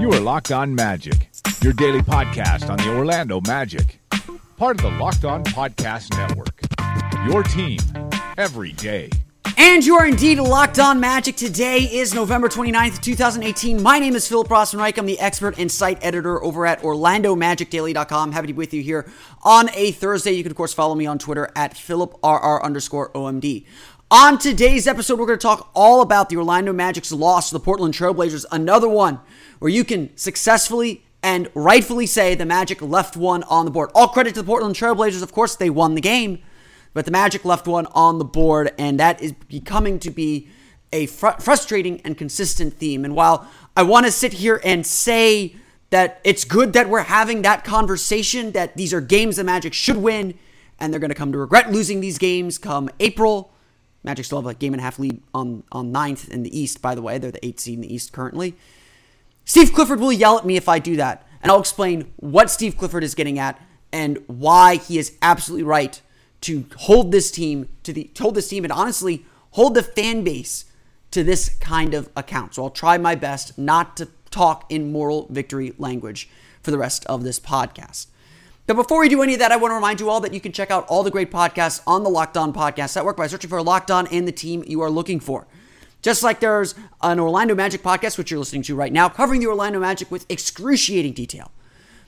You are Locked On Magic, your daily podcast on the Orlando Magic, part of the Locked On Podcast Network. Your team every day. And you are indeed locked on magic. Today is November 29th, 2018. My name is Philip Rossman-Reich. I'm the expert and site editor over at OrlandoMagicDaily.com. Happy to be with you here on a Thursday. You can, of course, follow me on Twitter at PhilipRR underscore OMD. On today's episode, we're going to talk all about the Orlando Magic's loss to the Portland Trailblazers. Another one where you can successfully and rightfully say the Magic left one on the board. All credit to the Portland Trailblazers. Of course, they won the game, but the Magic left one on the board, and that is becoming to be a fr- frustrating and consistent theme. And while I want to sit here and say that it's good that we're having that conversation, that these are games the Magic should win, and they're going to come to regret losing these games come April Magic still have a game and a half lead on, on ninth in the East, by the way. They're the eighth seed in the East currently. Steve Clifford will yell at me if I do that. And I'll explain what Steve Clifford is getting at and why he is absolutely right to hold this team to the hold this team and honestly hold the fan base to this kind of account. So I'll try my best not to talk in moral victory language for the rest of this podcast. But before we do any of that, I want to remind you all that you can check out all the great podcasts on the Locked On Podcast Network by searching for Locked On and the team you are looking for. Just like there's an Orlando Magic podcast, which you're listening to right now, covering the Orlando Magic with excruciating detail.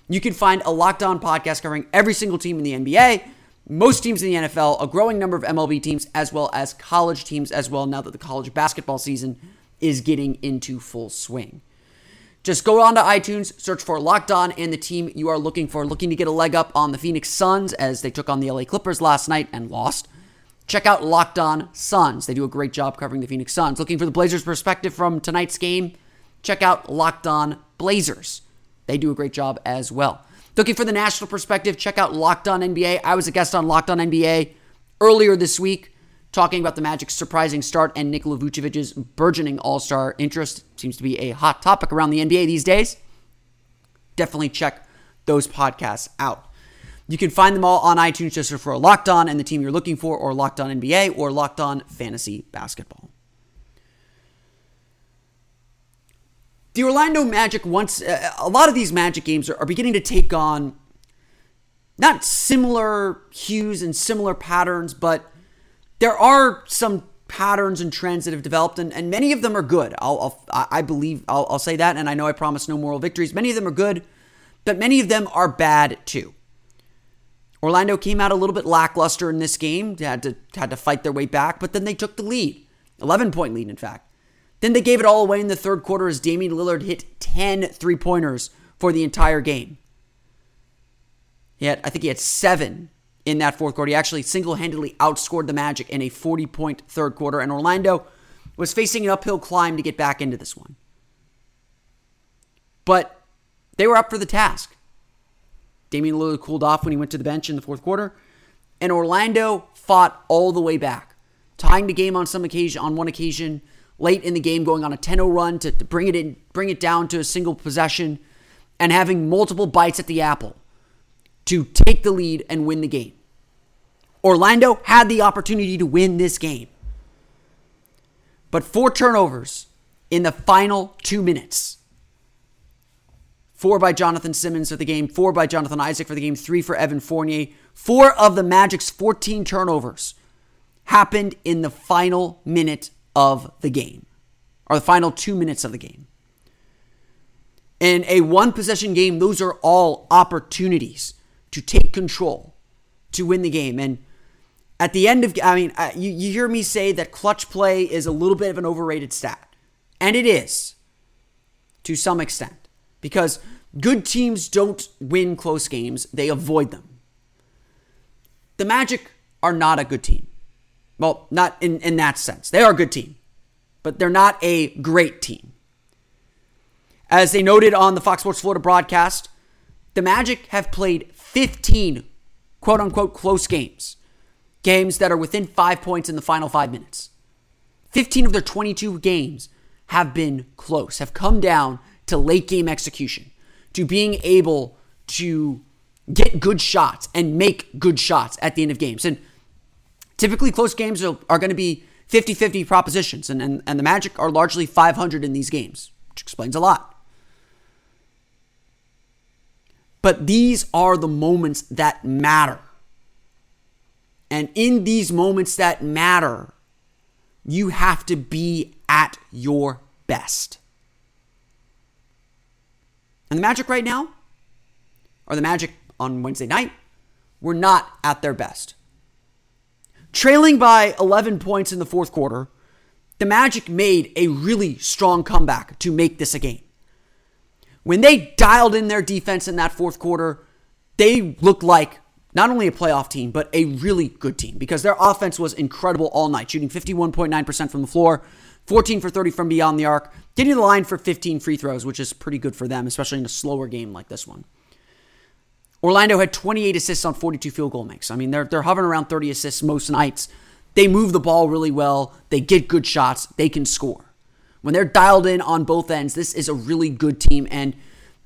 You can find a Locked On podcast covering every single team in the NBA, most teams in the NFL, a growing number of MLB teams, as well as college teams as well, now that the college basketball season is getting into full swing. Just go on to iTunes, search for Locked On and the team you are looking for, looking to get a leg up on the Phoenix Suns as they took on the LA Clippers last night and lost. Check out Locked On Suns. They do a great job covering the Phoenix Suns. Looking for the Blazers' perspective from tonight's game? Check out Locked On Blazers. They do a great job as well. Looking for the national perspective? Check out Locked On NBA. I was a guest on Locked On NBA earlier this week talking about the Magic's surprising start and Nikola Vucevic's burgeoning All Star interest. Seems to be a hot topic around the NBA these days. Definitely check those podcasts out. You can find them all on iTunes just for Locked On and the team you're looking for, or Locked On NBA, or Locked On Fantasy Basketball. The Orlando Magic, once uh, a lot of these Magic games are, are beginning to take on not similar hues and similar patterns, but there are some patterns and trends that have developed, and, and many of them are good. I'll, I'll i believe I'll, I'll say that, and I know I promise no moral victories. Many of them are good, but many of them are bad too. Orlando came out a little bit lackluster in this game. They had to had to fight their way back, but then they took the lead, 11 point lead in fact. Then they gave it all away in the third quarter as Damian Lillard hit 10 three pointers for the entire game. He had, I think he had seven in that fourth quarter. He actually single handedly outscored the Magic in a 40 point third quarter, and Orlando was facing an uphill climb to get back into this one. But they were up for the task. Damian Lillard cooled off when he went to the bench in the fourth quarter, and Orlando fought all the way back, tying the game on some occasion on one occasion late in the game, going on a 10-0 run to, to bring it in, bring it down to a single possession, and having multiple bites at the apple to take the lead and win the game. Orlando had the opportunity to win this game. But four turnovers in the final two minutes. Four by Jonathan Simmons for the game, four by Jonathan Isaac for the game, three for Evan Fournier. Four of the Magic's 14 turnovers happened in the final minute of the game, or the final two minutes of the game. In a one possession game, those are all opportunities to take control, to win the game. And at the end of, I mean, you, you hear me say that clutch play is a little bit of an overrated stat. And it is to some extent because good teams don't win close games, they avoid them. The Magic are not a good team. Well, not in, in that sense. They are a good team, but they're not a great team. As they noted on the Fox Sports Florida broadcast, the Magic have played 15 quote unquote close games, games that are within five points in the final five minutes. 15 of their 22 games have been close, have come down to late game execution, to being able to get good shots and make good shots at the end of games. And typically, close games are, are going to be 50 50 propositions, and, and, and the Magic are largely 500 in these games, which explains a lot. But these are the moments that matter. And in these moments that matter, you have to be at your best. And the Magic right now, or the Magic on Wednesday night, were not at their best. Trailing by 11 points in the fourth quarter, the Magic made a really strong comeback to make this a game. When they dialed in their defense in that fourth quarter, they looked like not only a playoff team, but a really good team because their offense was incredible all night, shooting 51.9% from the floor, 14 for 30 from beyond the arc, getting the line for 15 free throws, which is pretty good for them, especially in a slower game like this one. Orlando had 28 assists on 42 field goal makes. I mean, they're, they're hovering around 30 assists most nights. They move the ball really well. They get good shots. They can score. When they're dialed in on both ends, this is a really good team. And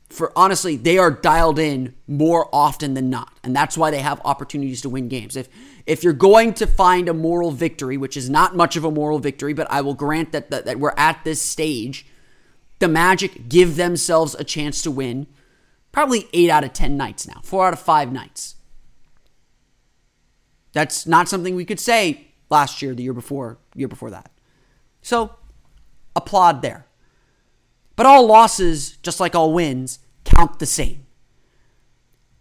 for honestly, they are dialed in more often than not. And that's why they have opportunities to win games. If if you're going to find a moral victory, which is not much of a moral victory, but I will grant that, that, that we're at this stage, the Magic give themselves a chance to win probably eight out of 10 nights now, four out of five nights. That's not something we could say last year, the year before, year before that. So applaud there. But all losses, just like all wins, count the same.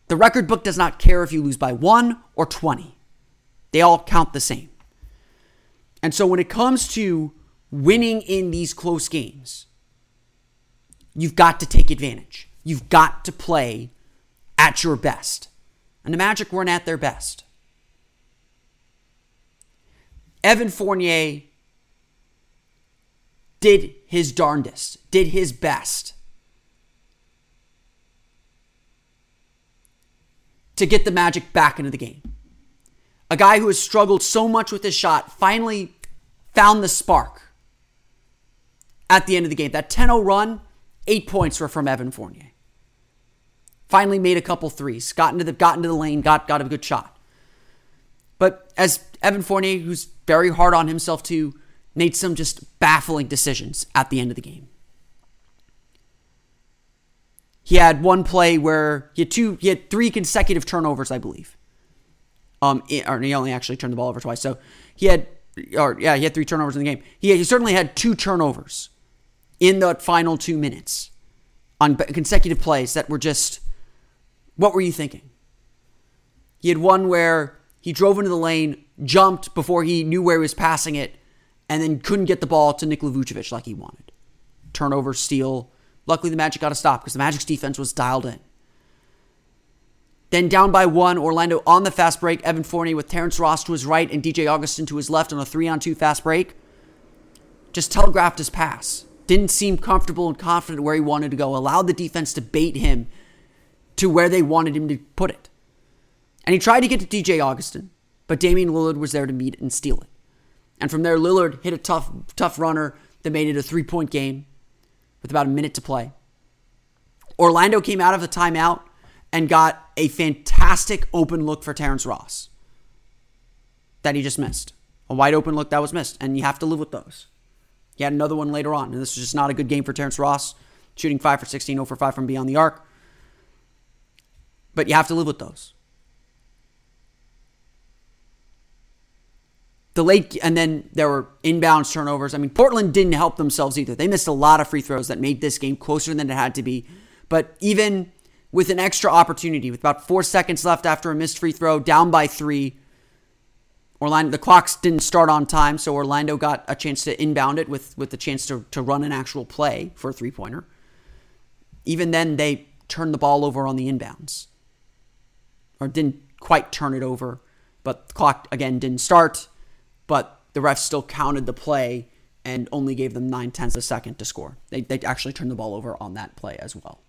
The record book does not care if you lose by one or 20. They all count the same. And so when it comes to winning in these close games, you've got to take advantage. You've got to play at your best. And the Magic weren't at their best. Evan Fournier did his darndest, did his best to get the Magic back into the game a guy who has struggled so much with his shot, finally found the spark at the end of the game. That 10 0 run, eight points were from Evan Fournier. Finally made a couple threes, got into the, got into the lane, got, got a good shot. But as Evan Fournier, who's very hard on himself too, made some just baffling decisions at the end of the game. He had one play where he had two, he had three consecutive turnovers, I believe. Um, or he only actually turned the ball over twice. So he had, or yeah, he had three turnovers in the game. He, he certainly had two turnovers in the final two minutes on consecutive plays that were just, what were you thinking? He had one where he drove into the lane, jumped before he knew where he was passing it, and then couldn't get the ball to Nikola Vucevic like he wanted. Turnover, steal. Luckily, the Magic got a stop because the Magic's defense was dialed in. Then down by one, Orlando on the fast break. Evan Fournier with Terrence Ross to his right and DJ Augustin to his left on a three on two fast break. Just telegraphed his pass. Didn't seem comfortable and confident where he wanted to go. Allowed the defense to bait him to where they wanted him to put it. And he tried to get to DJ Augustin, but Damian Lillard was there to meet and steal it. And from there, Lillard hit a tough, tough runner that made it a three point game with about a minute to play. Orlando came out of the timeout and got a fantastic open look for Terrence Ross that he just missed. A wide open look that was missed, and you have to live with those. He had another one later on, and this was just not a good game for Terrence Ross, shooting 5 for 16, 0 for 5 from beyond the arc. But you have to live with those. The late and then there were inbounds turnovers. I mean, Portland didn't help themselves either. They missed a lot of free throws that made this game closer than it had to be. But even with an extra opportunity, with about four seconds left after a missed free throw, down by three, Orlando the clocks didn't start on time, so Orlando got a chance to inbound it with with the chance to, to run an actual play for a three pointer. Even then, they turned the ball over on the inbounds, or didn't quite turn it over, but the clock again didn't start but the refs still counted the play and only gave them nine tenths a second to score. They, they actually turned the ball over on that play as well.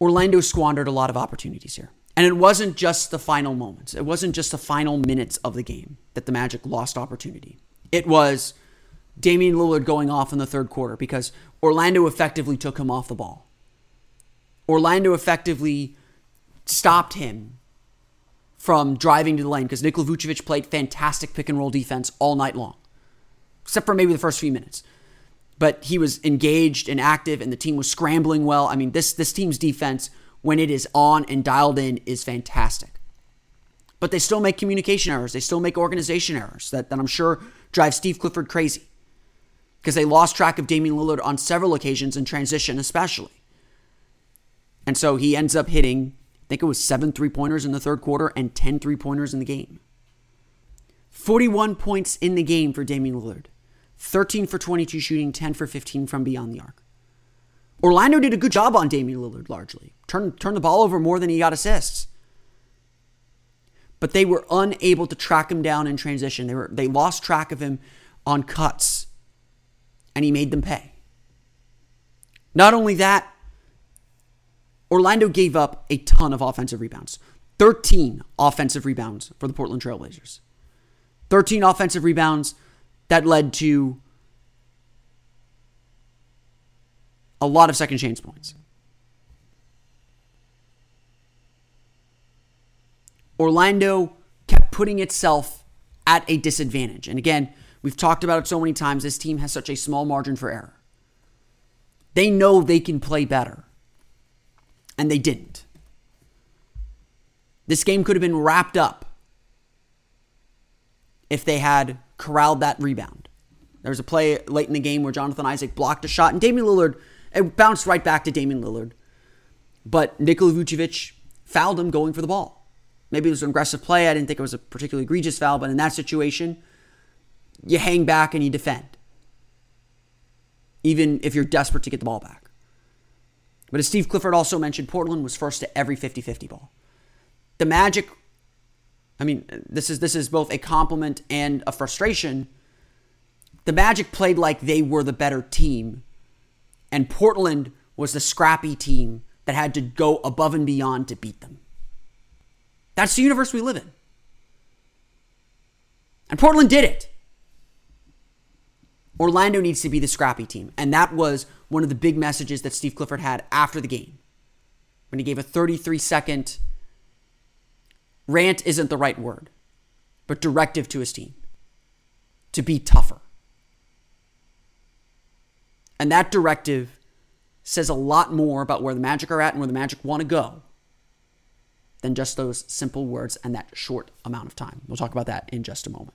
Orlando squandered a lot of opportunities here. And it wasn't just the final moments, it wasn't just the final minutes of the game that the Magic lost opportunity. It was Damian Lillard going off in the third quarter because Orlando effectively took him off the ball. Orlando effectively stopped him from driving to the lane because Nikola Vucevic played fantastic pick and roll defense all night long, except for maybe the first few minutes. But he was engaged and active, and the team was scrambling well. I mean, this this team's defense, when it is on and dialed in, is fantastic. But they still make communication errors. They still make organization errors that, that I'm sure drive Steve Clifford crazy because they lost track of Damian Lillard on several occasions in transition, especially. And so he ends up hitting I think it was seven three pointers in the third quarter and 10 three pointers in the game. 41 points in the game for Damian Lillard. 13 for 22 shooting, 10 for 15 from beyond the arc. Orlando did a good job on Damian Lillard largely. Turned, turned the ball over more than he got assists. But they were unable to track him down in transition. They were they lost track of him on cuts. And he made them pay. Not only that, Orlando gave up a ton of offensive rebounds 13 offensive rebounds for the Portland Trailblazers. 13 offensive rebounds that led to a lot of second chance points. Orlando kept putting itself at a disadvantage. And again, we've talked about it so many times. This team has such a small margin for error. They know they can play better and they didn't. This game could have been wrapped up if they had corralled that rebound. There was a play late in the game where Jonathan Isaac blocked a shot, and Damian Lillard, it bounced right back to Damian Lillard. But Nikola Vucevic fouled him going for the ball. Maybe it was an aggressive play. I didn't think it was a particularly egregious foul, but in that situation, you hang back and you defend, even if you're desperate to get the ball back. But as Steve Clifford also mentioned, Portland was first to every 50 50 ball. The Magic, I mean, this is, this is both a compliment and a frustration. The Magic played like they were the better team, and Portland was the scrappy team that had to go above and beyond to beat them. That's the universe we live in. And Portland did it. Orlando needs to be the scrappy team. And that was one of the big messages that Steve Clifford had after the game when he gave a 33 second rant, isn't the right word, but directive to his team to be tougher. And that directive says a lot more about where the Magic are at and where the Magic want to go than just those simple words and that short amount of time. We'll talk about that in just a moment.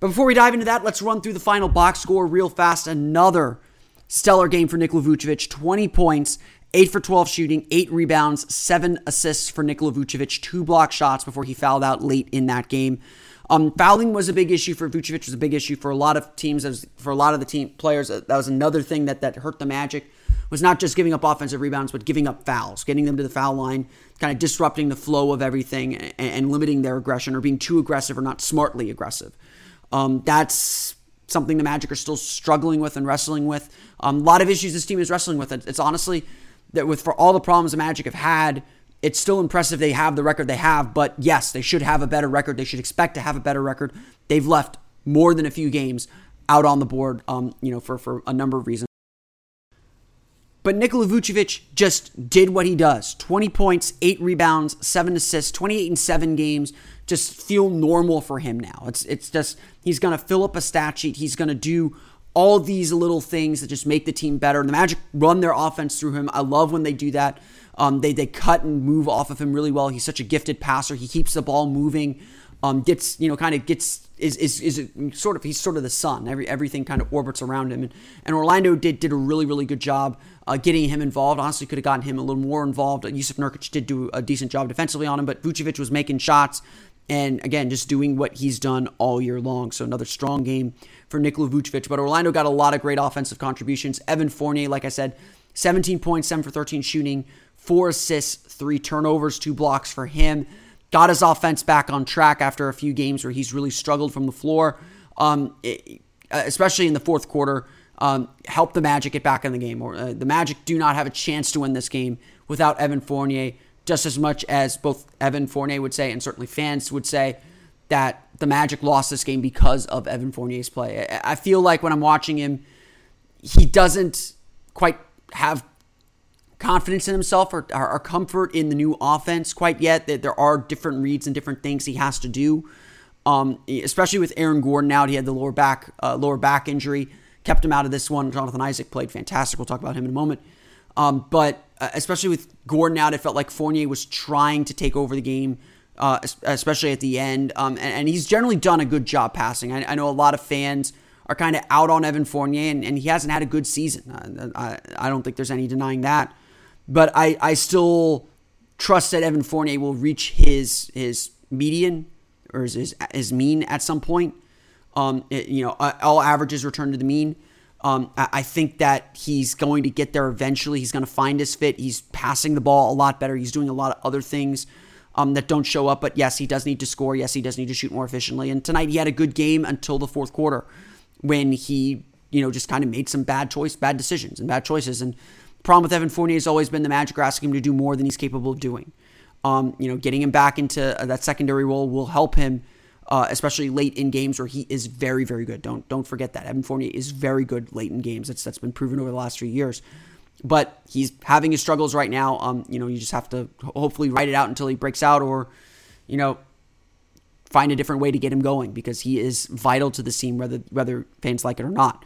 But before we dive into that, let's run through the final box score real fast. Another stellar game for Nikola Vucevic 20 points, 8 for 12 shooting, 8 rebounds, 7 assists for Nikola Vucevic, 2 block shots before he fouled out late in that game. Um, fouling was a big issue for Vucevic. Was a big issue for a lot of teams. Was, for a lot of the team players, that was another thing that that hurt the Magic. Was not just giving up offensive rebounds, but giving up fouls, getting them to the foul line, kind of disrupting the flow of everything, and, and limiting their aggression, or being too aggressive or not smartly aggressive. Um, that's something the Magic are still struggling with and wrestling with. Um, a lot of issues this team is wrestling with. It's honestly that with for all the problems the Magic have had it's still impressive they have the record they have, but yes, they should have a better record. They should expect to have a better record. They've left more than a few games out on the board, um, you know, for, for a number of reasons. But Nikola Vucevic just did what he does 20 points, 8 rebounds, 7 assists, 28 and 7 games just feel normal for him now. It's, it's just, he's going to fill up a stat sheet. He's going to do all these little things that just make the team better. And the Magic run their offense through him. I love when they do that. Um, they they cut and move off of him really well. He's such a gifted passer. He keeps the ball moving. Um, gets you know kind of gets is, is is sort of he's sort of the sun. Every everything kind of orbits around him, and, and Orlando did did a really really good job uh, getting him involved. Honestly, could have gotten him a little more involved. Jusuf Nurkic did do a decent job defensively on him, but Vucevic was making shots and again just doing what he's done all year long. So another strong game for Nikola Vucevic. But Orlando got a lot of great offensive contributions. Evan Fournier, like I said, 17 points, 7 for 13 shooting, four assists, three turnovers, two blocks for him. Got his offense back on track after a few games where he's really struggled from the floor, um, uh, especially in the fourth quarter. Um, help the Magic get back in the game. Or uh, the Magic do not have a chance to win this game without Evan Fournier, just as much as both Evan Fournier would say and certainly fans would say that the Magic lost this game because of Evan Fournier's play. I, feel like when I'm watching him, he doesn't quite have confidence in himself or, or, comfort in the new offense quite yet. That there are different reads and different things he has to do. Um, especially with Aaron Gordon out, he had the lower back uh, lower back injury, kept him out of this one. Jonathan Isaac played fantastic. We'll talk about him in a moment. Um, but uh, especially with Gordon out, it felt like Fournier was trying to take over the game, uh, especially at the end. Um, and, and, he's generally done a good job passing. I, I know a lot of fans are kind of out on Evan Fournier, and, and, he hasn't had a good season. Uh, I, I don't think there's any denying that. But I, I still trust that Evan Fournier will reach his his median or his his mean at some point. Um, it, you know, all averages return to the mean. Um, I, think that he's going to get there eventually. He's going to find his fit. He's passing the ball a lot better. He's doing a lot of other things um, that don't show up. But yes, he does need to score. Yes, he does need to shoot more efficiently. And tonight he had a good game until the fourth quarter when he, you know, just kind of made some bad choice, bad decisions and bad choices. And Problem with Evan Fournier has always been the Magic are asking him to do more than he's capable of doing. Um, you know, getting him back into uh, that secondary role will help him, uh, especially late in games where he is very, very good. Don't don't forget that Evan Fournier is very good late in games. That's that's been proven over the last few years. But he's having his struggles right now. Um, you know, you just have to hopefully ride it out until he breaks out, or you know, find a different way to get him going because he is vital to the team, whether whether fans like it or not.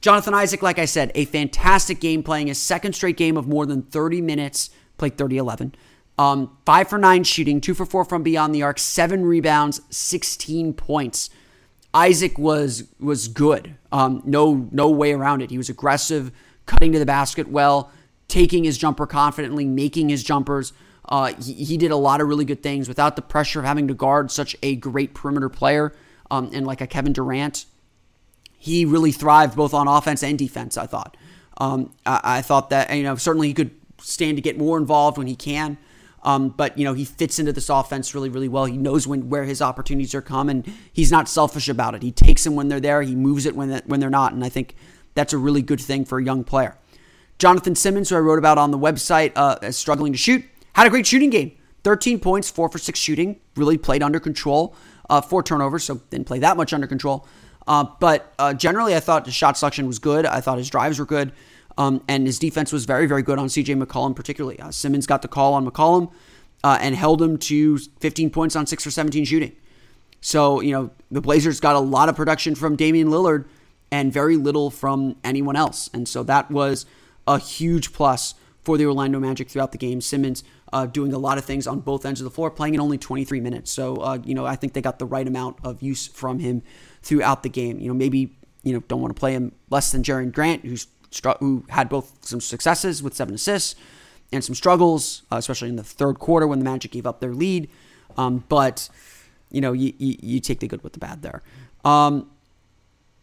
Jonathan Isaac, like I said, a fantastic game playing his second straight game of more than 30 minutes, played 30 11. Um, five for nine shooting, two for four from beyond the arc, seven rebounds, 16 points. Isaac was was good. Um, no no way around it. He was aggressive, cutting to the basket well, taking his jumper confidently, making his jumpers. Uh, he, he, did a lot of really good things without the pressure of having to guard such a great perimeter player um, and like a Kevin Durant he really thrived both on offense and defense. I thought. Um, I, I, thought that you know certainly he could stand to get more involved when he can. Um, but you know he fits into this offense really, really well. He knows when where his opportunities are coming. He's not selfish about it. He takes them when they're there. He moves it when when they're not. And I think that's a really good thing for a young player. Jonathan Simmons, who I wrote about on the website, uh, is struggling to shoot, had a great shooting game. 13 points, four for six shooting. Really played under control. Uh, four turnovers, so didn't play that much under control. Uh, but uh, generally, I thought the shot selection was good. I thought his drives were good. Um, and his defense was very, very good on CJ McCollum, particularly. Uh, Simmons got the call on McCollum uh, and held him to 15 points on 6 for 17 shooting. So, you know, the Blazers got a lot of production from Damian Lillard and very little from anyone else. And so that was a huge plus for the Orlando Magic throughout the game. Simmons uh, doing a lot of things on both ends of the floor, playing in only 23 minutes. So, uh, you know, I think they got the right amount of use from him throughout the game. You know, maybe, you know, don't want to play him less than Jerian Grant, who's who had both some successes with seven assists and some struggles, uh, especially in the third quarter when the Magic gave up their lead. Um, but you know, you, you, you, take the good with the bad there. Um,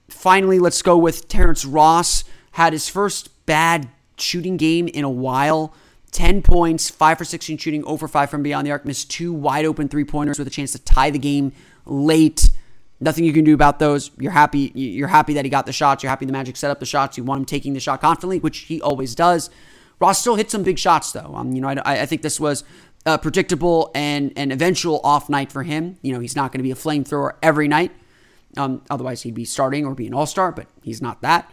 finally, let's go with Terrence Ross. Had his first bad shooting game in a while. 10 points, 5 for 16 shooting, over 5 from beyond the arc, missed two wide open three pointers with a chance to tie the game late. Nothing you can do about those. You're happy. You're happy that he got the shots. You're happy the Magic set up the shots. You want him taking the shot confidently, which he always does. Ross still hit some big shots though. Um, you know, I, I think this was a predictable and an eventual off night for him. You know, he's not going to be a flamethrower every night. Um, otherwise, he'd be starting or be an all star, but he's not that.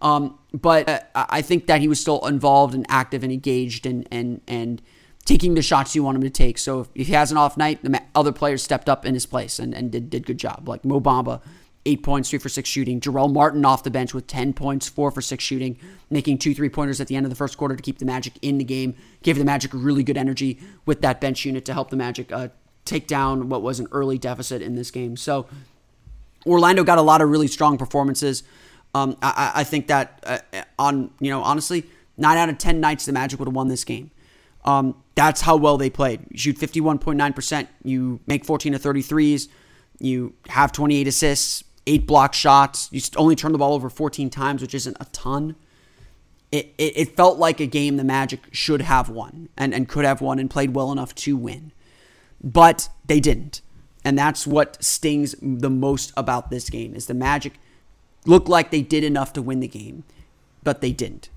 Um, but uh, I think that he was still involved and active and engaged and and and taking the shots you want him to take. So if, he has an off night, the other players stepped up in his place and, and did did good job. Like Mo Bamba, eight points, three for six shooting. Jarell Martin off the bench with ten points, four for six shooting, making two three pointers at the end of the first quarter to keep the Magic in the game. Gave the Magic really good energy with that bench unit to help the Magic uh, take down what was an early deficit in this game. So Orlando got a lot of really strong performances. Um, I, I, think that uh, on you know honestly, nine out of ten nights the Magic would have won this game. Um, that's how well they played. You shoot fifty one point nine percent. You make fourteen to thirty threes. You have twenty eight assists, eight block shots. You only turn the ball over fourteen times, which isn't a ton. It, it, it felt like a game the Magic should have won and, and could have won and played well enough to win. But they didn't. And that's what stings the most about this game is the Magic looked like they did enough to win the game, but they didn't.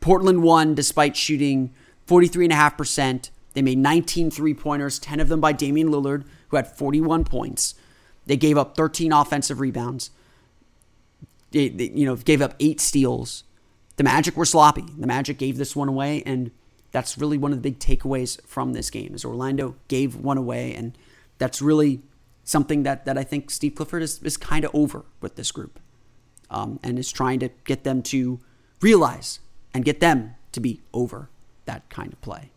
Portland won despite shooting 43.5%. They made 19 three pointers, 10 of them by Damian Lillard, who had 41 points. They gave up 13 offensive rebounds. They, they, you know, gave up eight steals. The Magic were sloppy. The Magic gave this one away, and that's really one of the big takeaways from this game. Is Orlando gave one away, and that's really something that that I think Steve Clifford is is kind of over with this group um, and is trying to get them to realize and get them to be over that kind of play.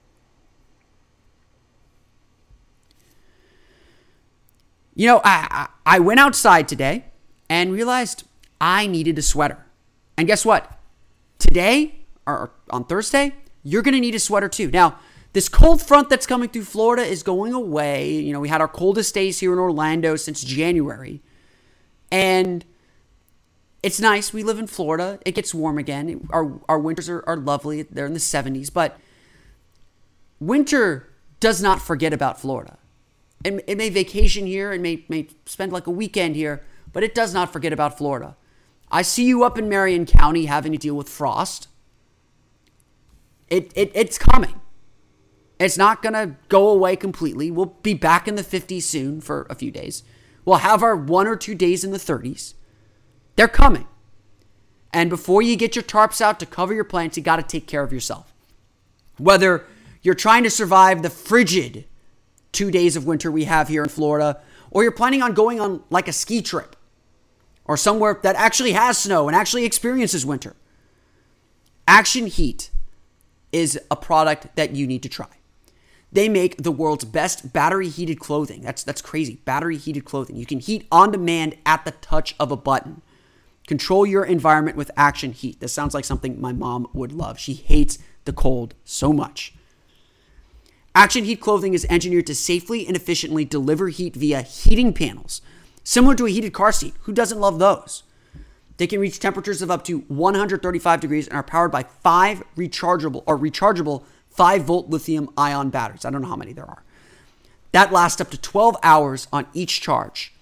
You know, I, I went outside today and realized I needed a sweater. And guess what? Today, or on Thursday, you're going to need a sweater too. Now, this cold front that's coming through Florida is going away. You know, we had our coldest days here in Orlando since January. And it's nice. We live in Florida. It gets warm again. Our, our winters are, are lovely. They're in the 70s. But winter does not forget about Florida. It, it may vacation here and may, may spend like a weekend here, but it does not forget about Florida. I see you up in Marion County having to deal with frost. It, it, it's coming. It's not going to go away completely. We'll be back in the 50s soon for a few days. We'll have our one or two days in the 30s. They're coming. And before you get your tarps out to cover your plants, you got to take care of yourself. Whether you're trying to survive the frigid two days of winter we have here in Florida, or you're planning on going on like a ski trip or somewhere that actually has snow and actually experiences winter, Action Heat is a product that you need to try. They make the world's best battery heated clothing. That's that's crazy. Battery heated clothing. You can heat on demand at the touch of a button. Control your environment with action heat. This sounds like something my mom would love. She hates the cold so much. Action Heat clothing is engineered to safely and efficiently deliver heat via heating panels, similar to a heated car seat. Who doesn't love those? They can reach temperatures of up to 135 degrees and are powered by five rechargeable or rechargeable 5 volt lithium ion batteries. I don't know how many there are. That lasts up to 12 hours on each charge.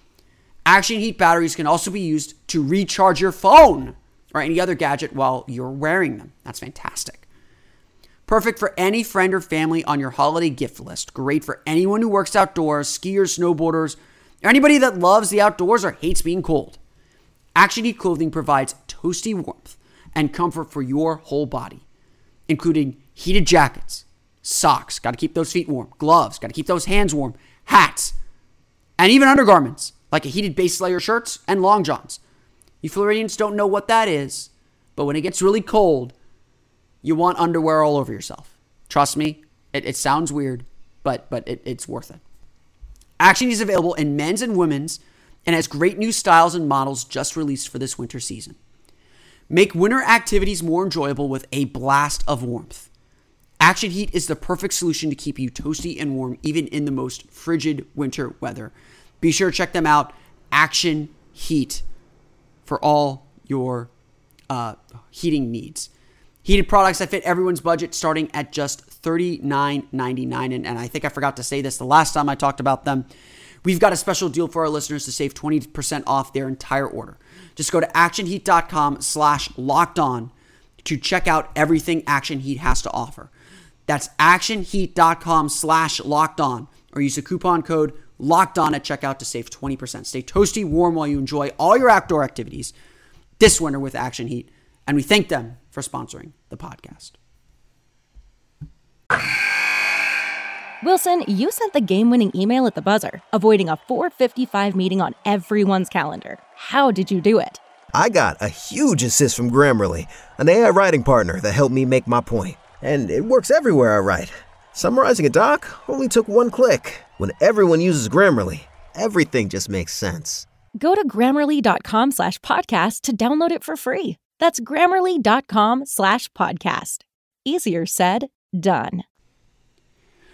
Action Heat batteries can also be used to recharge your phone or any other gadget while you're wearing them. That's fantastic. Perfect for any friend or family on your holiday gift list. Great for anyone who works outdoors, skiers, snowboarders, or anybody that loves the outdoors or hates being cold. Action Heat clothing provides toasty warmth and comfort for your whole body, including heated jackets, socks, got to keep those feet warm, gloves, got to keep those hands warm, hats, and even undergarments like a heated base layer shirts and long johns. You Floridians don't know what that is, but when it gets really cold, you want underwear all over yourself. Trust me, it, it sounds weird, but but it, it's worth it. Action is available in men's and women's and has great new styles and models just released for this winter season. Make winter activities more enjoyable with a blast of warmth. Action Heat is the perfect solution to keep you toasty and warm even in the most frigid winter weather. Be sure to check them out, Action Heat, for all your uh, heating needs. Heated products that fit everyone's budget starting at just $39.99. And, and I think I forgot to say this the last time I talked about them. We've got a special deal for our listeners to save 20% off their entire order. Just go to actionheat.com slash locked on to check out everything Action Heat has to offer. That's actionheat.com slash locked on or use the coupon code locked on at checkout to save 20%. Stay toasty warm while you enjoy all your outdoor activities this winter with Action Heat. And we thank them for sponsoring the podcast. Wilson, you sent the game winning email at the buzzer, avoiding a 455 meeting on everyone's calendar. How did you do it? I got a huge assist from Grammarly, an AI writing partner that helped me make my point. And it works everywhere I write. Summarizing a doc only took one click. When everyone uses Grammarly, everything just makes sense. Go to grammarly.com slash podcast to download it for free. That's grammarly.com slash podcast. Easier said, done.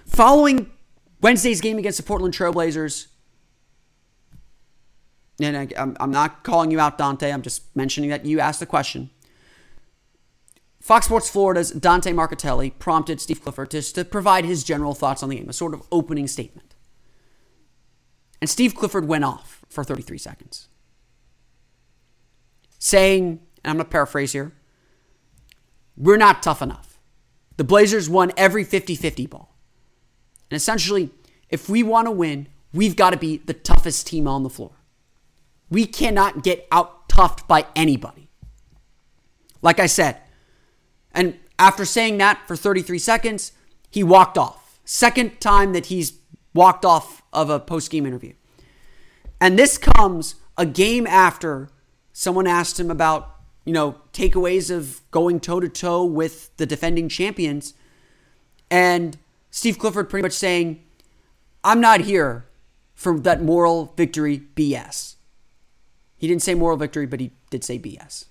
Following Wednesday's game against the Portland Trailblazers, and I, am I'm not calling you out, Dante. I'm just mentioning that you asked the question. Fox Sports Florida's Dante Marchitelli prompted Steve Clifford to, to provide his general thoughts on the game, a sort of opening statement. And Steve Clifford went off for 33 seconds, saying, and I'm going to paraphrase here, we're not tough enough. The Blazers won every 50 50 ball. And essentially, if we want to win, we've got to be the toughest team on the floor. We cannot get out toughed by anybody. Like I said, and after saying that for 33 seconds, he walked off. Second time that he's walked off of a post game interview. And this comes a game after someone asked him about, you know, takeaways of going toe to toe with the defending champions. And Steve Clifford pretty much saying, I'm not here for that moral victory BS. He didn't say moral victory, but he did say BS.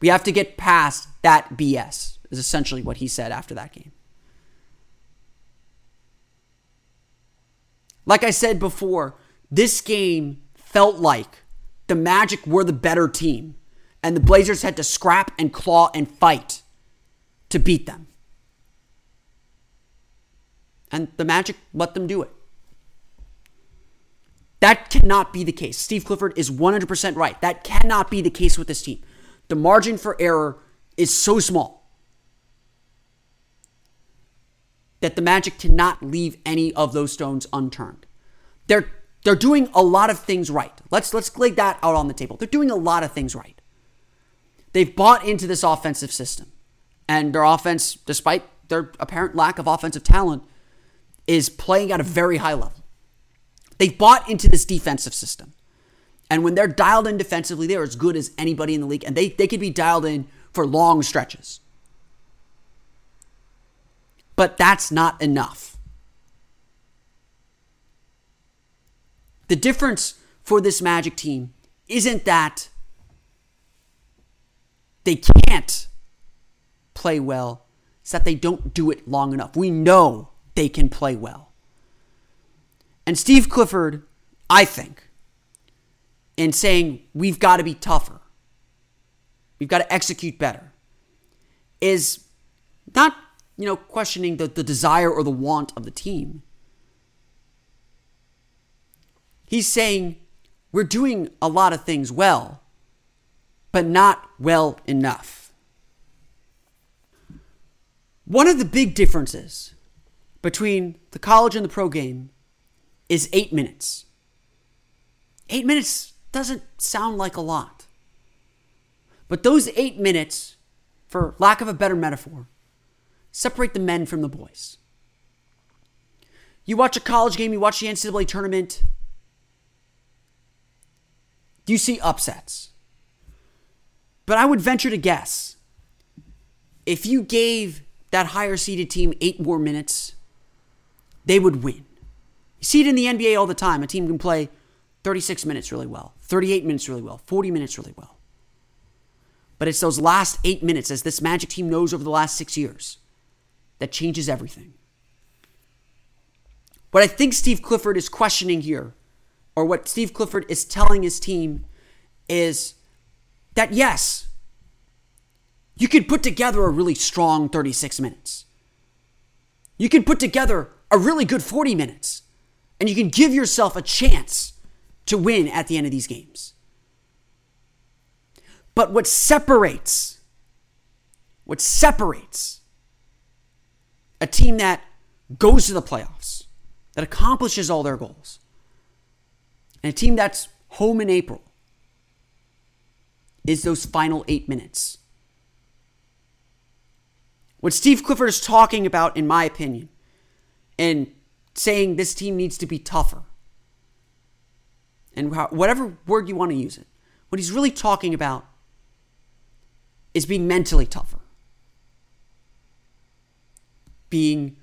We have to get past that BS, is essentially what he said after that game. Like I said before, this game felt like the Magic were the better team, and the Blazers had to scrap and claw and fight to beat them. And the Magic let them do it. That cannot be the case. Steve Clifford is 100% right. That cannot be the case with this team. The margin for error is so small that the Magic cannot leave any of those stones unturned. They're they're doing a lot of things right. Let's let's lay that out on the table. They're doing a lot of things right. They've bought into this offensive system. And their offense, despite their apparent lack of offensive talent, is playing at a very high level. They've bought into this defensive system. And when they're dialed in defensively, they're as good as anybody in the league. And they, they could be dialed in for long stretches. But that's not enough. The difference for this Magic team isn't that they can't play well, it's that they don't do it long enough. We know they can play well. And Steve Clifford, I think, in saying we've got to be tougher, we've got to execute better, is not, you know, questioning the, the desire or the want of the team. He's saying we're doing a lot of things well, but not well enough. One of the big differences between the college and the pro game is eight minutes. Eight minutes doesn't sound like a lot. But those eight minutes, for lack of a better metaphor, separate the men from the boys. You watch a college game, you watch the NCAA tournament, you see upsets. But I would venture to guess if you gave that higher seeded team eight more minutes, they would win. You see it in the NBA all the time. A team can play 36 minutes really well, 38 minutes really well, 40 minutes really well. But it's those last eight minutes, as this Magic team knows over the last six years, that changes everything. What I think Steve Clifford is questioning here, or what Steve Clifford is telling his team, is that yes, you can put together a really strong 36 minutes. You can put together a really good 40 minutes, and you can give yourself a chance to win at the end of these games. But what separates, what separates a team that goes to the playoffs, that accomplishes all their goals, and a team that's home in April is those final eight minutes. What Steve Clifford is talking about, in my opinion, and saying this team needs to be tougher, and whatever word you want to use it, what he's really talking about is being mentally tougher, being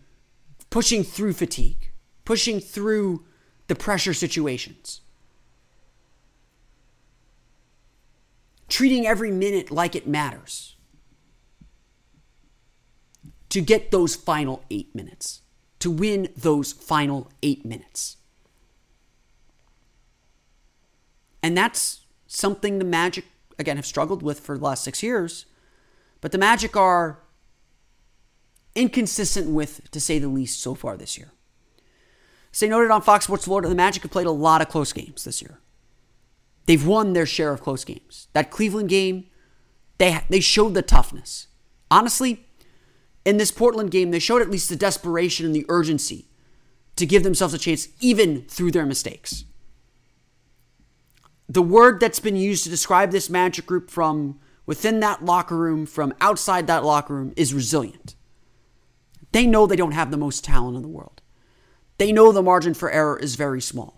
pushing through fatigue, pushing through the pressure situations. Treating every minute like it matters to get those final eight minutes, to win those final eight minutes. And that's something the Magic, again, have struggled with for the last six years. But the Magic are inconsistent with, to say the least, so far this year. They noted on Fox Sports Florida, the Magic have played a lot of close games this year. They've won their share of close games. That Cleveland game, they they showed the toughness. Honestly, in this Portland game, they showed at least the desperation and the urgency to give themselves a chance even through their mistakes. The word that's been used to describe this Magic group from within that locker room, from outside that locker room, is resilient. They know they don't have the most talent in the world. They know the margin for error is very small.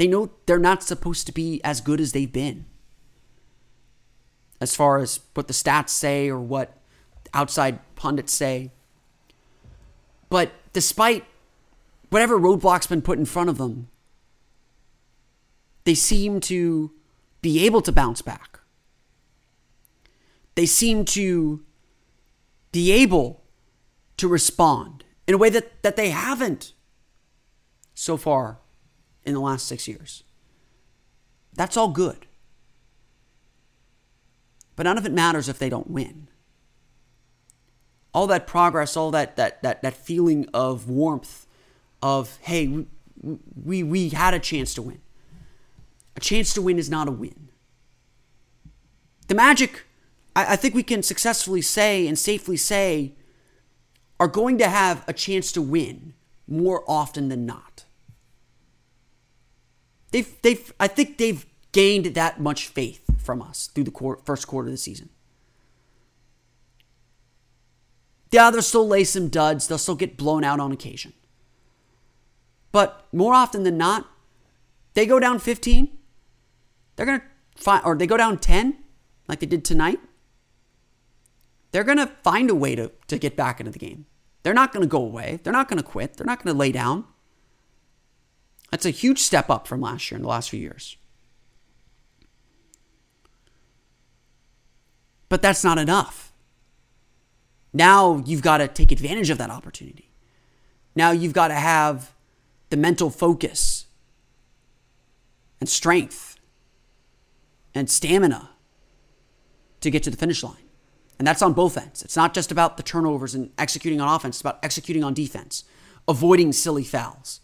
They know they're not supposed to be as good as they've been. As far as what the stats say or what outside pundits say. But despite whatever roadblock's been put in front of them, they seem to be able to bounce back. They seem to be able to respond in a way that, that they haven't so far in the last six years. That's all good. But none of it matters if they don't win. All that progress, all that that that, that feeling of warmth, of hey, we, we we had a chance to win. A chance to win is not a win. The Magic, I, I think we can successfully say and safely say, are going to have a chance to win more often than not. They've, they've, I think they've gained that much faith from us through the quarter, first quarter of the season. Yeah, they'll still lay some duds. They'll still get blown out on occasion. But more often than not, they go down 15. They're going to find, or they go down 10, like they did tonight. They're going to find a way to, to get back into the game. They're not going to go away. They're not going to quit. They're not going to lay down. That's a huge step up from last year in the last few years. But that's not enough. Now you've got to take advantage of that opportunity. Now you've got to have the mental focus and strength and stamina to get to the finish line. And that's on both ends. It's not just about the turnovers and executing on offense, it's about executing on defense, avoiding silly fouls,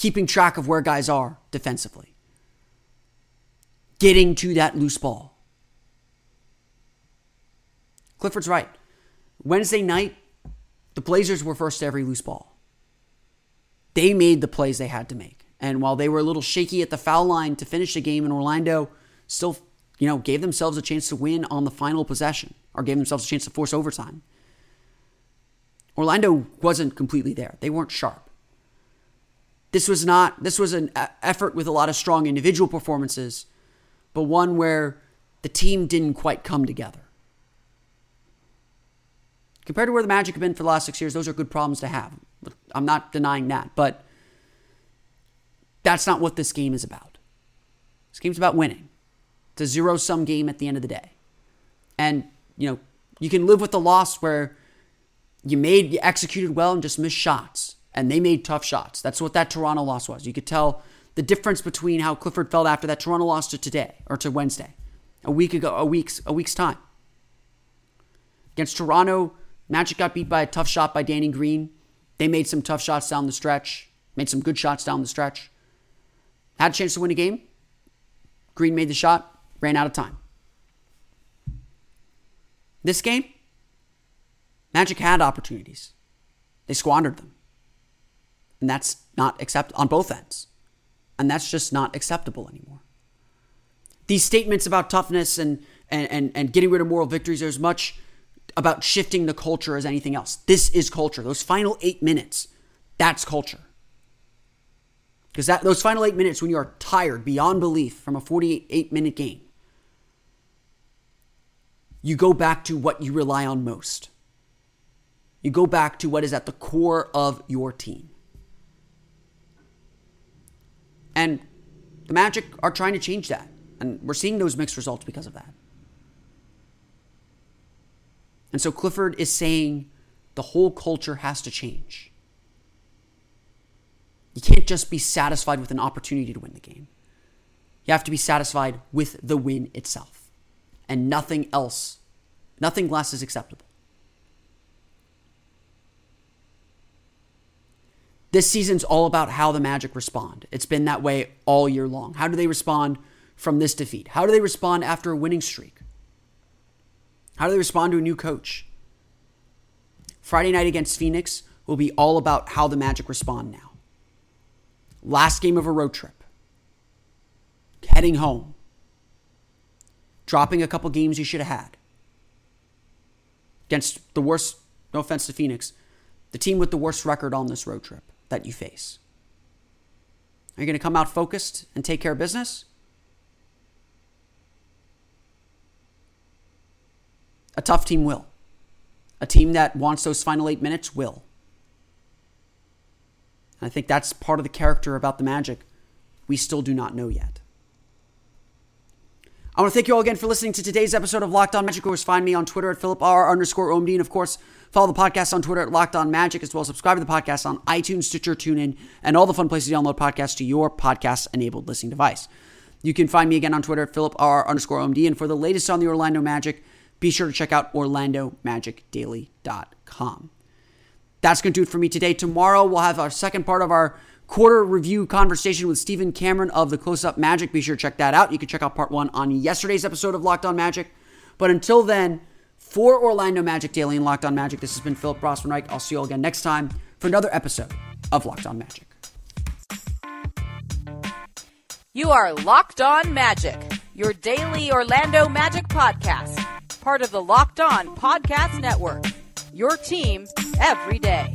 keeping track of where guys are defensively, getting to that loose ball. Clifford's right. Wednesday night, the Blazers were first to every loose ball. They made the plays they had to make. And while they were a little shaky at the foul line to finish the game in Orlando, still, you know, gave themselves a chance to win on the final possession or gave themselves a chance to force overtime. Orlando wasn't completely there. They weren't sharp. This was not this was an uh, effort with a lot of strong individual performances, but one where the team didn't quite come together. Compared to where the Magic have been for the last six years, those are good problems to have. I'm not denying that, but that's not what this game is about. This game's about winning. It's a zero sum game at the end of the day. And, you know, you can live with the loss where you made, you executed well and just missed shots. And they made tough shots. That's what that Toronto loss was. You could tell the difference between how Clifford felt after that Toronto loss to today or to Wednesday, a week ago, a week's a week's time. Against Toronto, Magic got beat by a tough shot by Danny Green. They made some tough shots down the stretch, made some good shots down the stretch. Had a chance to win a game. Green made the shot, ran out of time. This game, Magic had opportunities. They squandered them. And that's not accept on both ends. And that's just not acceptable anymore. These statements about toughness and and, and, and getting rid of moral victories, are as much about shifting the culture as anything else. This is culture. Those final eight minutes, that's culture. Because that those final eight minutes when you are tired beyond belief from a 48 minute game, you go back to what you rely on most. You go back to what is at the core of your team. And the Magic are trying to change that. And we're seeing those mixed results because of that. And so Clifford is saying the whole culture has to change. You can't just be satisfied with an opportunity to win the game. You have to be satisfied with the win itself. And nothing else, nothing less is acceptable. This season's all about how the Magic respond. It's been that way all year long. How do they respond from this defeat? How do they respond after a winning streak? How do they respond to a new coach? Friday night against Phoenix will be all about how the Magic respond now. Last game of a road trip. Heading home. Dropping a couple games you should have had. Against the worst, no offense to Phoenix, the team with the worst record on this road trip that you face. Are you going to come out focused and take care of business? A tough team will. A team that wants those final eight minutes will. And I think that's part of the character about the Magic we still do not know yet. I want to thank you all again for listening to today's episode of Locked On Magic. Course, find me on Twitter at PhilipR underscore OMD. And of course, follow the podcast on Twitter at Locked On Magic, as well as subscribe to the podcast on iTunes, Stitcher, TuneIn, and all the fun places to download podcasts to your podcast enabled listening device. You can find me again on Twitter at PhilipR underscore OMD. And for the latest on the Orlando Magic, be sure to check out OrlandoMagicDaily.com. That's going to do it for me today. Tomorrow, we'll have our second part of our quarter review conversation with Stephen Cameron of the Close Up Magic. Be sure to check that out. You can check out part one on yesterday's episode of Locked On Magic. But until then, for Orlando Magic Daily and Locked On Magic, this has been Philip Rossman I'll see you all again next time for another episode of Locked On Magic. You are Locked On Magic, your daily Orlando Magic podcast, part of the Locked On Podcast Network. Your team every day.